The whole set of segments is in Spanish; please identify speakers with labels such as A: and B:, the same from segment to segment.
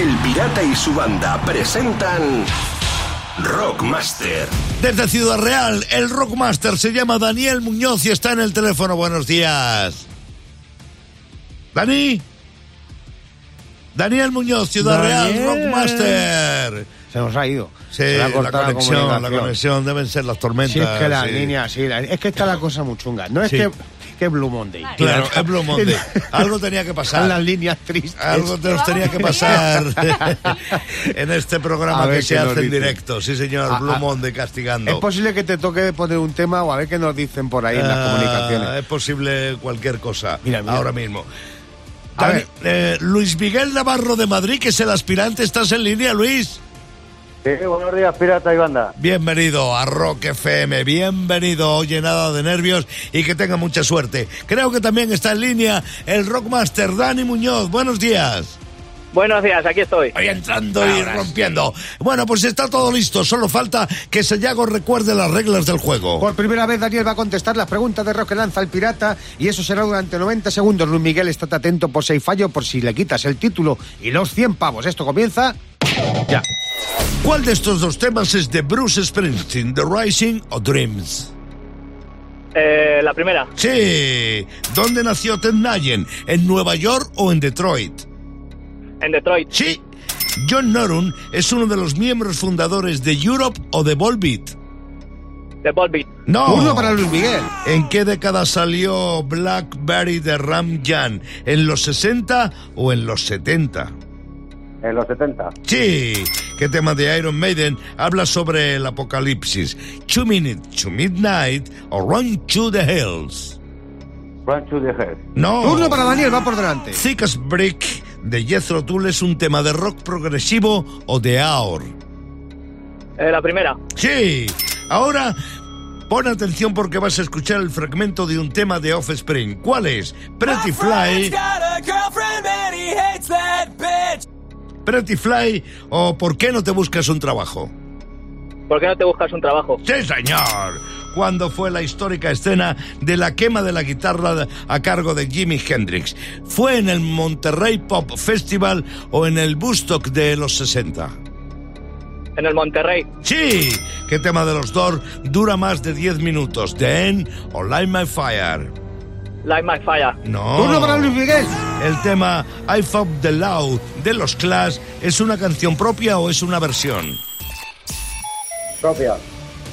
A: El Pirata y su banda presentan Rockmaster.
B: Desde Ciudad Real, el Rockmaster se llama Daniel Muñoz y está en el teléfono. Buenos días. Dani. Daniel Muñoz, Ciudad
C: Daniel.
B: Real, Rockmaster.
C: Se nos ha ido.
B: Sí, la
C: cortado
B: conexión, la
C: comunicación.
B: conexión, deben ser las tormentas.
C: Sí, es que la
B: sí.
C: línea, sí, la- es que está la cosa muy chunga. No es
B: Sí.
C: que, que Blue Monday.
B: Claro, es Blue Monday. Algo tenía que pasar.
C: Las líneas tristes.
B: Algo te nos tenía que pasar en este programa que se hace en directo. Sí, señor,
C: Ah,
B: Blue
C: ah.
B: Monday castigando.
C: Es posible que te toque poner un tema o a ver qué nos dicen por ahí en las
B: Ah,
C: comunicaciones.
B: Es posible cualquier cosa.
C: Mira, mira.
B: Ahora mismo.
C: A ver.
B: eh, Luis Miguel Navarro de Madrid, que es el aspirante. ¿Estás en línea, Luis?
D: Sí, buenos días, pirata y banda.
B: Bienvenido a Rock FM, bienvenido, oye nada de nervios y que tenga mucha suerte. Creo que también está en línea el Rockmaster Dani Muñoz. Buenos días.
E: Buenos días, aquí estoy.
B: Ahí entrando y rompiendo. Bueno, pues está todo listo, solo falta que Sayago recuerde las reglas del juego.
C: Por primera vez Daniel va a contestar las preguntas de rock que lanza el pirata y eso será durante 90 segundos. Luis Miguel, estate atento por si hay fallo, por si le quitas el título y los 100 pavos. Esto comienza ya.
B: ¿Cuál de estos dos temas es de Bruce Springsteen, The Rising o Dreams?
E: Eh, la primera,
B: Sí. ¿Dónde nació Ted Nugent? ¿En Nueva York o en Detroit?
E: en Detroit,
B: Sí. John Norum es uno de los miembros fundadores de Europe o de Volbeat.
E: de Volbeat,
B: No.
C: Turno para Luis Miguel.
B: ¿En qué década salió Blackberry de Ram Jan? ¿En los 60 o en los 70?
D: En los 70.
B: Sí. ¿Qué tema de Iron Maiden habla sobre el apocalipsis? Two Minutes to Midnight o Run to the Hills.
D: Run to the Head.
B: No.
C: Turno para Daniel, va por delante.
B: Thick as Brick de Jethro Tull es un tema de rock progresivo o de AOR.
E: eh, la primera,
B: Sí. Ahora pon atención porque vas a escuchar el fragmento de un tema de Offspring. ¿Cuál es? Pretty Fly, Pretty Fly o ¿Por qué no te buscas un trabajo?
E: ¿por qué no te buscas un trabajo?
B: Sí, señor. ¿Cuándo fue la histórica escena de la quema de la guitarra a cargo de Jimi Hendrix? ¿Fue en el Monterrey Pop Festival o en el Woodstock de los 60?
E: En el Monterrey,
B: Sí. ¿Qué tema de los Doors dura más de 10 minutos? ¿The End o Light My Fire?
E: Light My Fire,
B: No.
C: Turno para Luis Miguel.
B: El tema I Fought the Loud de los Clash es una canción propia o es una versión?
D: Propia.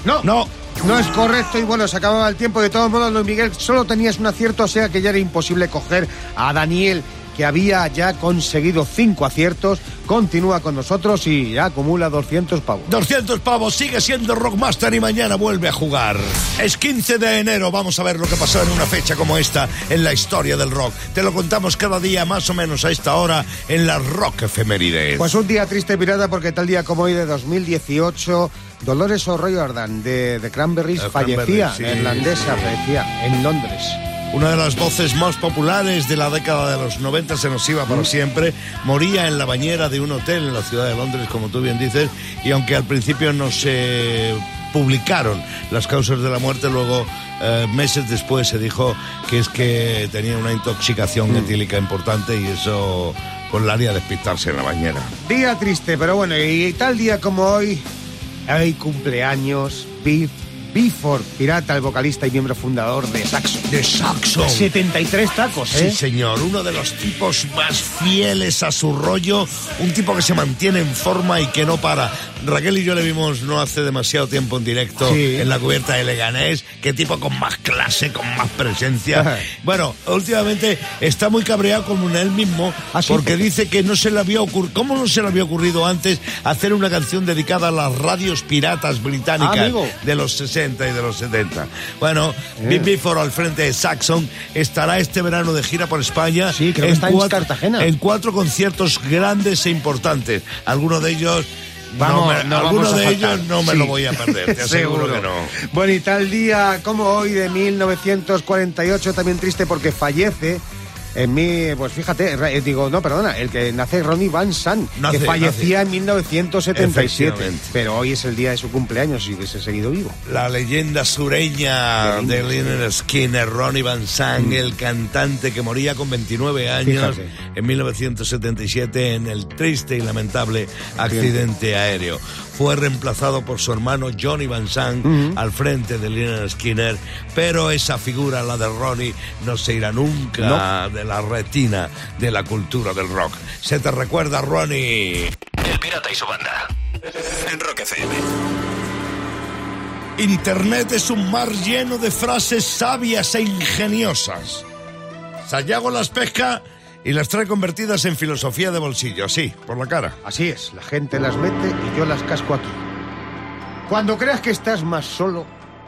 C: No.
B: No.
C: No es correcto y bueno, se acababa el tiempo. De todos modos, Luis Miguel, solo tenías un acierto, o sea que ya era imposible coger a Daniel, que había ya conseguido cinco aciertos. Continúa con nosotros y ya acumula 200 pavos.
B: 200 pavos, sigue siendo Rockmaster y mañana vuelve a jugar. Es 15 de enero, vamos a ver lo que pasó en una fecha como esta en la historia del rock. Te lo contamos cada día más o menos a esta hora en las Rock Efemérides.
C: Pues un día triste, pirata, porque tal día como hoy de 2018, Dolores O'Riordan de, de Cranberries fallecía,
B: Cranberries, sí.
C: neerlandesa, fallecía en Londres.
B: Una de las voces más populares de la década de los 90 se nos iba para siempre. Moría en la bañera de un hotel en la ciudad de Londres, como tú bien dices, y aunque al principio no se publicaron las causas de la muerte, luego eh, meses después se dijo que es que tenía una intoxicación etílica importante y eso pues la haría despistarse en la bañera.
C: Día triste, pero bueno, y tal día como hoy, hay cumpleaños, Biff, Bifford, pirata, el vocalista y miembro fundador de Saxo.
B: De Saxo.
C: 73 tacos, ¿eh?
B: Sí, señor, uno de los tipos más fieles a su rollo, un tipo que se mantiene en forma y que no para. Raquel y yo le vimos no hace demasiado tiempo en directo
C: Sí.
B: en la cubierta de Leganés, qué tipo con más clase, con más presencia. Bueno, últimamente está muy cabreado con él mismo
C: ¿Ah, sí?
B: porque dice que no se le había ocurrido, ¿cómo no se le había ocurrido antes hacer una canción dedicada a las radios piratas británicas
C: Ah, amigo.
B: de los 60 y de los 70? Bueno, Big Bifford al frente de Saxon estará este verano de gira por España.
C: Sí, creo que está en Cartagena.
B: En cuatro conciertos grandes e importantes. Algunos de ellos.
C: Vamos,
B: no me,
C: no
B: algunos
C: vamos a
B: de
C: faltar.
B: ellos no me
C: Sí.
B: lo voy a perder, te aseguro que no.
C: Bueno, y tal día como hoy de 1948, también triste porque fallece En mí, pues fíjate, eh, digo, no, perdona, el que nace Ronnie Van Sant,
B: Nace,
C: que fallecía en 1977.
B: Efectivamente.
C: Pero hoy es el día de su cumpleaños y hubiese seguido vivo.
B: La leyenda sureña de Lynyrd Skinner, Ronnie Van Sant, el cantante que moría con 29 años
C: Fíjate.
B: en 1977 en el triste y lamentable accidente aéreo. Fue reemplazado por su hermano Johnny Van Sant al frente de Lynyrd Skinner, pero esa figura, la de Ronnie, no se irá nunca de la retina de la cultura del rock. Se te recuerda, Ronnie.
A: El pirata y su banda. En Rock FM.
B: Internet es un mar lleno de frases sabias e ingeniosas. Sayago las pesca y las trae convertidas en filosofía de bolsillo, así, por la cara.
C: Así es, la gente las mete y yo las casco aquí. Cuando creas que estás más solo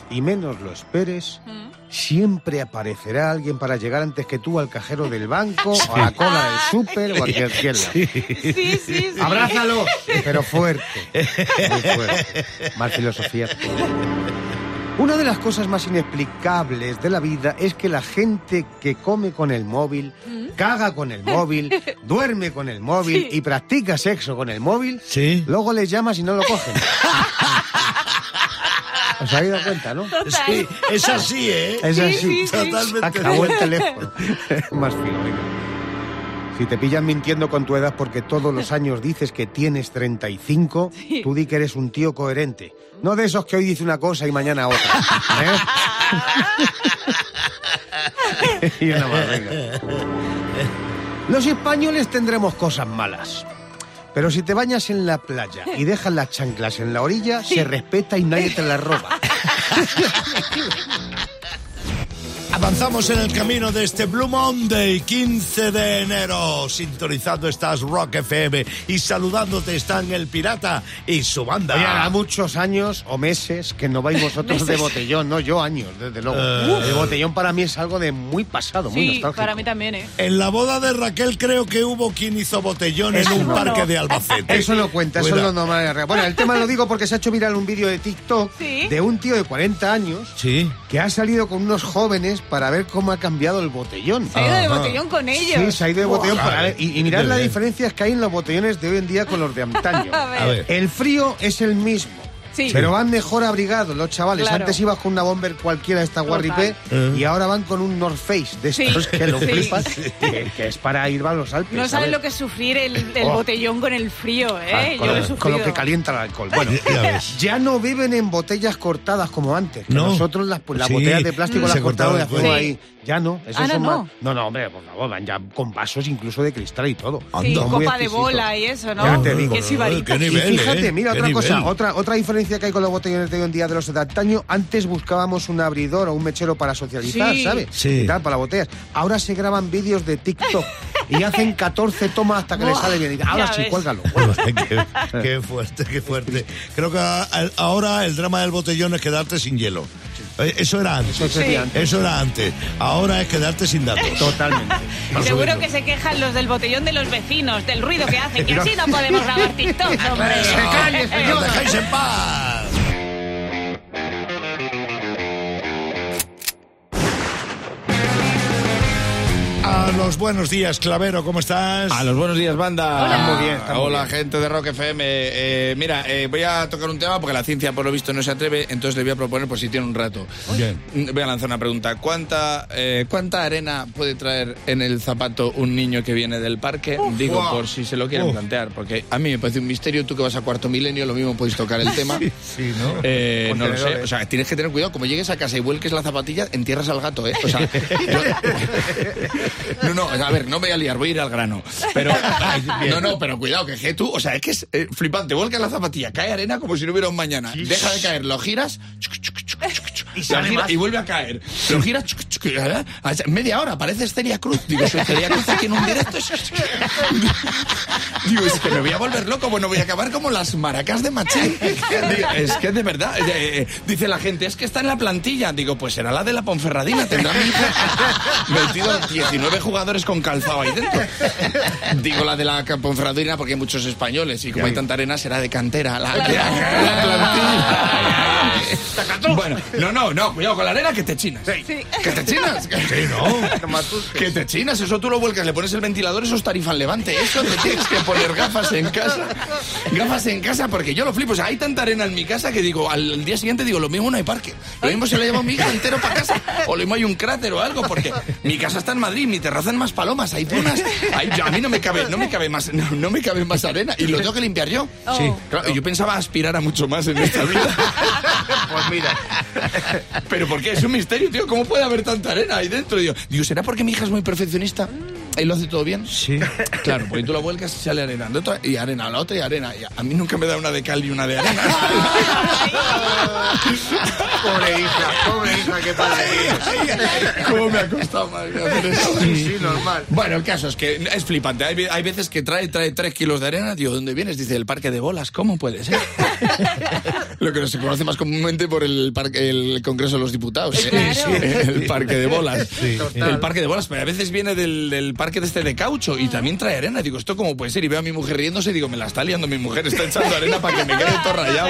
C: y menos lo esperes, siempre aparecerá alguien para llegar antes que tú al cajero del banco, a la cola del súper o a cualquier lado.
F: Sí, sí, sí.
C: Abrázalo, pero fuerte. Muy fuerte. Más filosofía. Una de las cosas más inexplicables de la vida es que la gente que come con el móvil, caga con el móvil, duerme con el móvil
F: Sí.
C: y practica sexo con el móvil,
B: Sí.
C: luego les llamas y no lo cogen. ¿Os habéis dado cuenta, no?
F: Total.
B: Sí, es así, ¿eh?
C: Es
F: Sí,
C: así.
F: sí, sí.
B: Totalmente.
C: Acabó el teléfono. Más fino, venga. Si te pillan mintiendo con tu edad porque todos los años dices que tienes 35, tú di que eres un tío coherente. No de esos que hoy dice una cosa y mañana otra. ¿eh? y una más, venga. Los españoles tendremos cosas malas. Pero si te bañas en la playa y dejas las chanclas en la orilla, se respeta y nadie te las roba.
B: Avanzamos en el camino de este Blue Monday, 15 de enero. Sintonizando estás Rock FM y saludándote están el pirata y su banda.
C: Oye, hará muchos años o meses que no vais vosotros de botellón, no yo años, desde luego.
B: Eh.
C: El botellón para mí es algo de muy pasado, muy
F: Sí,
C: nostálgico.
F: para mí también, ¿eh?
B: En la boda de Raquel creo que hubo quien hizo botellón en
C: Eso
B: un
C: no.
B: parque de Albacete.
C: Eso no cuenta, eso es lo normal. Bueno, el tema lo digo porque se ha hecho viral un vídeo de TikTok
F: Sí.
C: de un tío de 40 años
B: Sí.
C: que ha salido con unos jóvenes para ver cómo ha cambiado el botellón.
F: Se ha ido de botellón con ellos.
C: Sí, se ha ido de botellón
B: Buah.
C: para ver. Y, y mirad las diferencias que hay en los botellones de hoy en día con los de antaño.
F: A ver.
C: El frío es el mismo.
F: Sí.
C: Pero van mejor abrigados los chavales.
F: Claro.
C: Antes ibas con una bomber cualquiera de esta. Guarripé
B: Eh.
C: y ahora van con un North Face de
F: Sí,
C: estos que lo
F: sí.
C: flipas, que, que es para ir a los Alpes.
F: No
C: ¿sabes?
F: sabes lo que es sufrir el, el
C: Oh.
F: botellón con el frío,
C: Ah,
F: ¿eh?
C: con,
F: Yo lo he
C: lo-
F: sufrido.
C: con lo que calienta el alcohol. Bueno,
B: Ya ves.
C: ya no beben en botellas cortadas como antes. que
B: No.
C: Nosotros las, pues, las
B: Sí.
C: botellas de plástico
B: Mm.
C: las cortamos y las ahí. Ya no. Esos
F: Ahora
C: son
F: no.
C: más- no, no, hombre, por favor, van ya con vasos incluso de cristal y todo.
F: Sí, copa de bola y eso, ¿no?
C: Ya te digo.
B: Qué
C: Y fíjate,
B: ¿eh?
C: mira otra cosa,
B: nivel.
C: otra, otra diferencia que hay con los botellones de hoy en día de los de antaño. Antes buscábamos un abridor o un mechero para socializar,
F: Sí.
C: ¿sabes?
B: Sí.
C: Y tal, para las botellas. Ahora se graban vídeos de TikTok y hacen 14 tomas hasta que les sale bien. Ahora
F: ya
C: sí,
F: ves.
C: cuélgalo.
B: qué, qué fuerte, qué fuerte. Creo que ahora el drama del botellón es quedarte sin hielo. Eh, Eso era antes.
C: Eso sería antes.
B: Eso era antes. Ahora es quedarte sin datos.
C: Totalmente.
F: Seguro que se quejan los del botellón de los vecinos, del ruido que hacen, que así no podemos grabar TikTok, hombre.
B: ¡Nos dejáis en paz! A los buenos días, Clavero, ¿cómo estás?
G: A los buenos días, banda.
F: Hola.
C: Muy bien, está muy
G: Hola,
C: bien.
G: gente de Rock FM. Eh, mira, eh, voy a tocar un tema porque la ciencia, por lo visto, no se atreve, entonces le voy a proponer por si tiene un rato.
B: Bien.
G: Mm, Voy a lanzar una pregunta. ¿Cuánta, eh, ¿Cuánta arena puede traer en el zapato un niño que viene del parque? Digo,
B: Wow.
G: por si se lo quieren
B: Uf.
G: plantear, porque a mí me parece un misterio. Tú que vas a cuarto milenio, lo mismo podéis tocar el tema.
B: Sí, ¿no?
G: Eh, no lo sé. O sea, tienes que tener cuidado. Como llegues a casa y vuelques la zapatilla, entierras al gato, ¿eh? O sea, yo- No, no, a ver, no me voy a liar, voy a ir al grano. Pero, no, no, pero cuidado, que, que tú, o sea, es que es eh, flipante. Vuelcas la zapatilla, cae arena como si no hubiera un mañana. Deja de caer, lo giras. chuc, chuc, chuc, la gira y vuelve a caer. Lo chuc, ¿eh? media hora, parece Celia Cruz. Digo, soy Celia Cruz aquí en un directo. Digo, es que me voy a volver loco, bueno, voy a acabar como las maracas de Machín. Digo, es que de verdad, eh, eh, dice la gente, es que está en la plantilla. Digo, pues será la de la Ponferradina, tendrá mi hija metido 19 jugadores con calzado ahí dentro. Digo la de la Ponferradina porque hay muchos españoles y como hay tanta arena será de cantera. La, la plantilla. Bueno, Bueno, no, no, no, cuidado con la arena que te chinas.
F: Sí.
G: Que te chinas. Sí,
C: no.
G: Que te chinas, eso tú lo vuelcas, le pones el ventilador, eso es tarifa al levante. Eso te tienes que poner gafas en casa. Gafas en casa porque yo lo flipo. O sea, hay tanta arena en mi casa que digo, al día siguiente digo, lo mismo no hay parque. Lo mismo se lo lleva mi hija entero para casa. O lo mismo hay un cráter o algo, porque mi casa está en Madrid, mi terraza en más palomas, hay dunas. hay- yo- a mí no me cabe, no me cabe más, no, no me cabe más arena y lo tengo que limpiar yo.
B: Sí.
G: Claro, yo pensaba aspirar a mucho más en esta vida.
C: Pues mira.
G: Pero ¿por qué? Es un misterio, tío. ¿Cómo puede haber tanta arena ahí dentro? Digo, ¿será porque mi hija es muy perfeccionista? ¿Y lo hace todo bien?
B: Sí.
G: Claro, porque tú la vuelcas y sale arena. De otra, y arena, a la otra y arena. Y a mí nunca me da una de cal y una de arena.
C: Pobre hija, pobre hija, qué padre.
G: ¿Cómo me ha costado madre, hacer eso?
C: Sí, sí, normal.
G: Bueno, el caso es que es flipante. Hay, hay veces que trae, trae tres kilos de arena. Digo, ¿dónde vienes? Dice, el parque de bolas. ¿Cómo puede ser? Lo que se conoce más comúnmente por el, parque, el Congreso de los Diputados. ¿eh?
F: Claro.
G: El parque de bolas. El parque de bolas. Pero a veces viene del, del parque de este de caucho y también trae arena. Digo, ¿esto cómo puede ser? Y veo a mi mujer riéndose y digo, me la está liando mi mujer. Está echando arena para que me quede todo rayado.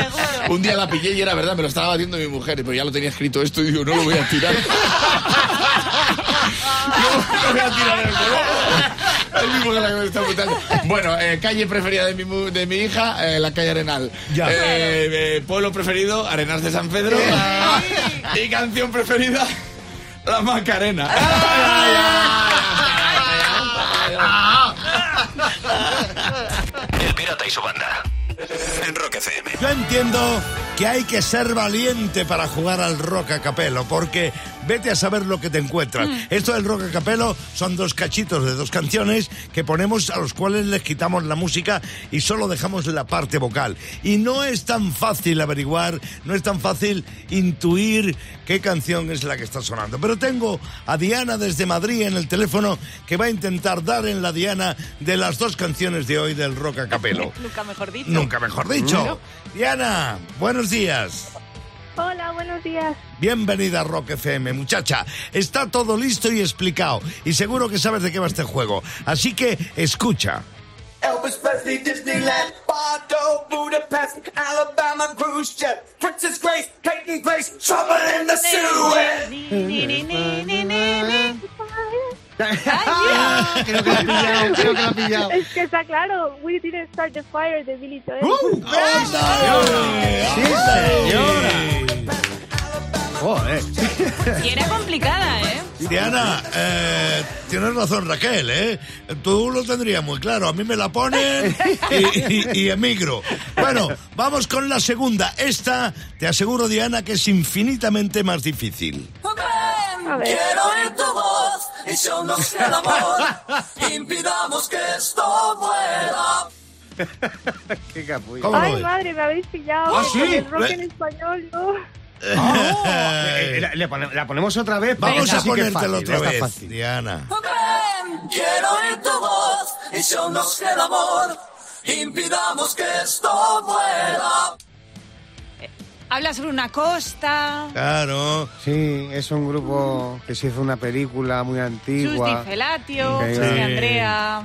G: Un día la pillé y era verdad, me lo estaba batiendo mi mujer. Pero ya lo tenía escrito esto y digo, no lo voy a tirar. No, no voy a tirar el color. Es mi mujer la que me está apuntando. Bueno, eh, calle preferida de mi, mu- de mi hija, eh, la calle Arenal.
B: Ya.
G: Eh, eh, pueblo preferido, Arenas de San Pedro. Y canción preferida, La Macarena.
A: El pirata y su banda. En Rock FM.
B: Yo entiendo que hay que ser valiente para jugar al rock a capelo, porque vete a saber lo que te encuentras. Esto del rock a capelo son dos cachitos de dos canciones que ponemos a los cuales les quitamos la música y solo dejamos la parte vocal. Y no es tan fácil averiguar, no es tan fácil intuir qué canción es la que está sonando. Pero tengo a Diana desde Madrid en el teléfono que va a intentar dar en la Diana de las dos canciones de hoy del rock a capelo.
F: Nunca mejor dicho.
B: Nunca mejor dicho. Diana, buenos días.
H: Hola, buenos días.
B: Bienvenida a Rock FM, muchacha. Está todo listo y explicado. Y seguro que sabes de qué va este juego. Así que escucha.
I: Elvis Presley, Disneyland, Bardo, Budapest, Alabama, cruise jet, Princess Grace, taking place, trouble in the Suez.
C: Creo que la ha pillado, creo que la ha pillado.
H: Es que está claro, We Didn't Start the Fire de Billy Joel.
C: Sí, señora. Joder.
F: Y era complicada, ¿eh?
B: Diana, eh, tienes razón Raquel, ¿eh? Tú lo tendrías muy claro. A mí me la ponen y, y- y emigro. Bueno, vamos con la segunda. Esta, te aseguro, Diana, que es infinitamente más difícil.
H: A ver.
I: Quiero oír tu voz y show-nos el amor. Impidamos que esto muera.
C: Qué capullo.
B: ¿Cómo lo
H: Ay, madre, me habéis pillado.
C: ¿Ah, sí?
H: Con el rock
B: Le-
H: en español, ¿no?
C: Eh, la, le pone- la ponemos otra vez.
B: Vamos a ponértelo otra vez,
C: fácil.
B: Diana.
I: Quiero oír tu voz y show-nos el amor. Impidamos que esto muera.
F: Habla sobre una costa.
B: Claro.
C: Sí, es un grupo que se hizo una película muy antigua.
F: Felatio,
C: Sí.
F: Andrea.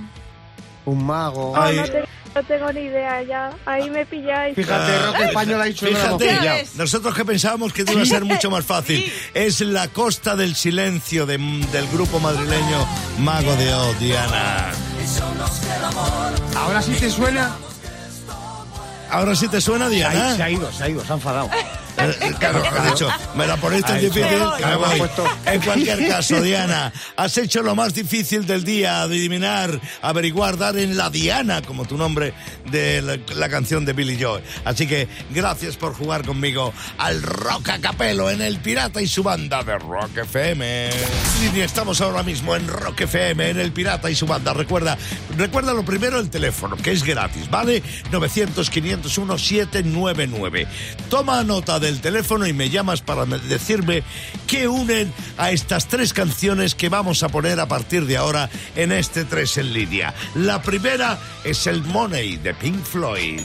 C: Un mago.
H: No, tengo, no tengo ni idea ya. Ahí me pilláis.
C: Fíjate, rock español ha dicho
B: Fíjate,
F: ves.
B: nosotros que pensábamos que iba a ser mucho más fácil. Es la costa del silencio de- del grupo madrileño Mago de Oz, Diana.
C: Ahora sí te suena.
B: Ahora sí te suena,
C: Ahí
B: Diana.
C: se ha ido, se ha ido, se ha enfadado.
B: Claro, has dicho, me la ponéis tan difícil me voy. En cualquier caso, Diana, has hecho lo más difícil del día, adivinar, averiguar, dar en la Diana, como tu nombre de la, la canción de Billy Joel. Así que gracias por jugar conmigo al Rock a Capelo en El Pirata y su banda de Rock FM. Y estamos ahora mismo en Rock FM, en El Pirata y su banda. Recuerda, recuerda lo primero el teléfono, que es gratis, ¿vale? 900-501-799. Toma nota del teléfono y me llamas para me- decirme qué unen a estas tres canciones que vamos a poner a partir de ahora en este 3 en línea. La primera es el Money de Pink Floyd.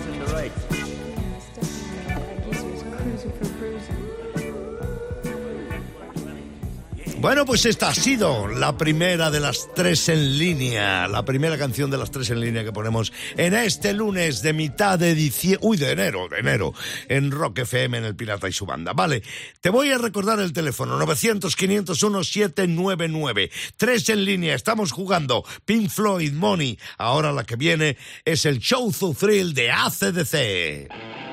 J: Certainly was in the right.
B: Bueno, pues esta ha sido la primera de las tres en línea, la primera canción de las tres en línea que ponemos en este lunes de mitad de diciembre, uy, de enero, de enero, en Rock FM, en el Pirata y su banda. Vale, te voy a recordar el teléfono, 900-501-799, tres en línea, estamos jugando Pink Floyd, Money, ahora la que viene es el Show Thrill de ACDC.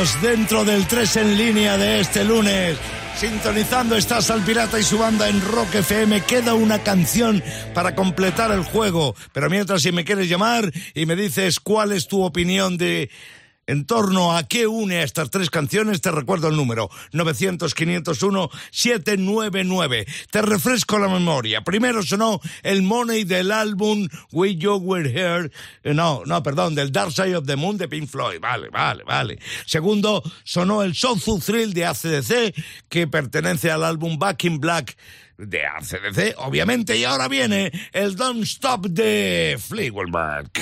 B: Dentro del 3 en línea de este lunes. Sintonizando estás al Pirata y su banda en Rock FM. Queda una canción para completar el juego. Pero mientras, si me quieres llamar y me dices cuál es tu opinión de en torno a qué une a estas tres canciones, te recuerdo el número 900-501-799. Te refresco la memoria. Primero sonó el Money del álbum We You Were Here. eh, No, no, perdón, del Dark Side of the Moon de Pink Floyd. Vale, vale, vale. Segundo, sonó el Soulful Thrill de ACDC, que pertenece al álbum Back in Black de ACDC, obviamente. Y ahora viene el Don't Stop de Fleetwood Mac.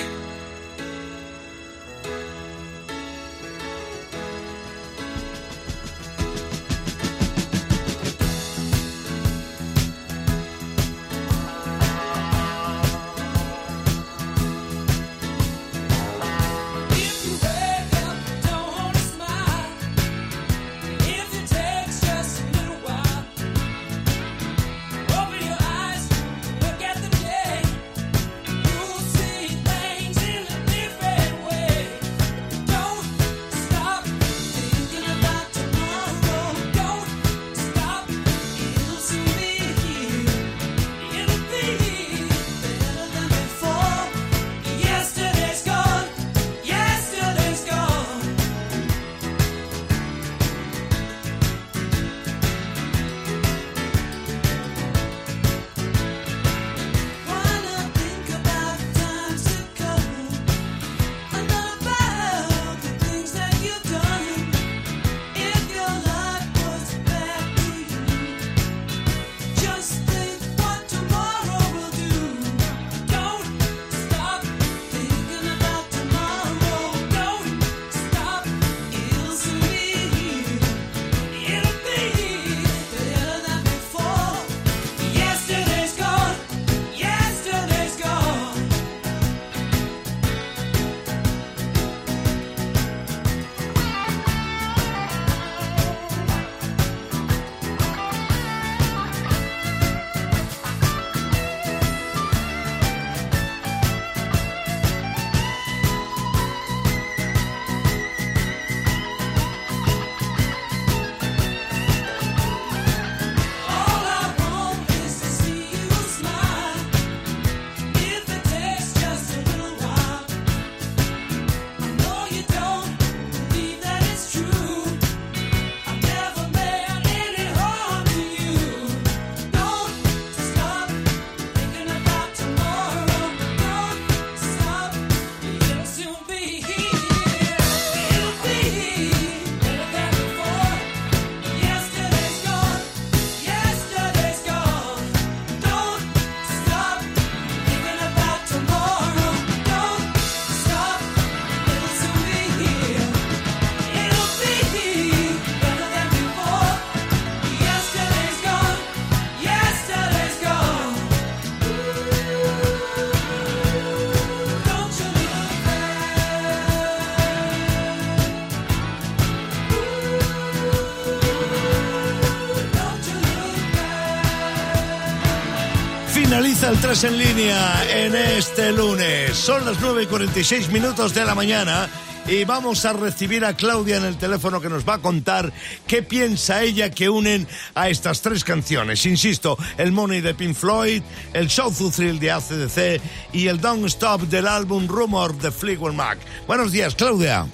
B: Finaliza el 3 en línea en este lunes. Son las 9 y 46 minutos de la mañana y vamos a recibir a Claudia en el teléfono que nos va a contar qué piensa ella que unen a estas tres canciones. Insisto, el Money de Pink Floyd, el Soulful Thrill de ACDC y el Don't Stop del álbum Rumor de Fleetwood Mac. Buenos días, Claudia.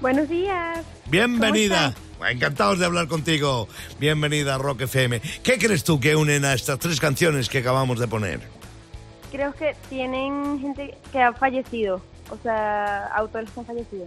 H: Buenos días.
B: Bienvenida.
H: ¿Cómo
B: Encantados de hablar contigo. Bienvenida a Rock FM. ¿Qué crees tú que unen a estas tres canciones que acabamos de poner?
H: Creo que tienen gente que ha fallecido, o sea, autores que han fallecido.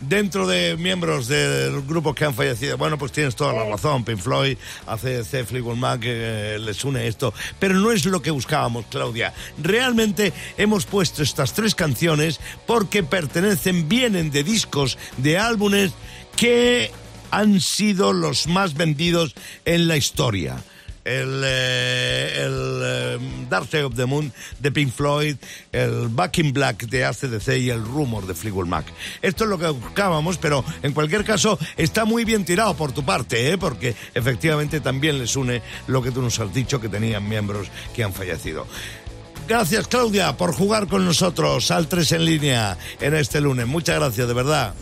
B: Dentro de miembros del grupo que han fallecido, bueno, pues tienes toda la
H: Eh.
B: razón. Pink Floyd, ACDC, Fleetwood Mac, eh, les une esto. Pero no es lo que buscábamos, Claudia. Realmente hemos puesto estas tres canciones porque pertenecen, vienen de discos, de álbumes que han sido los más vendidos en la historia. el, eh, el eh, Dark Side of the Moon de Pink Floyd, el Back in Black de ACDC y el Rumor de Fleetwood Mac. Esto es lo que buscábamos, pero en cualquier caso está muy bien tirado por tu parte, ¿eh? porque efectivamente también les une lo que tú nos has dicho, que tenían miembros que han fallecido. Gracias, Claudia, por jugar con nosotros al 3 en línea en este lunes. Muchas gracias, de verdad.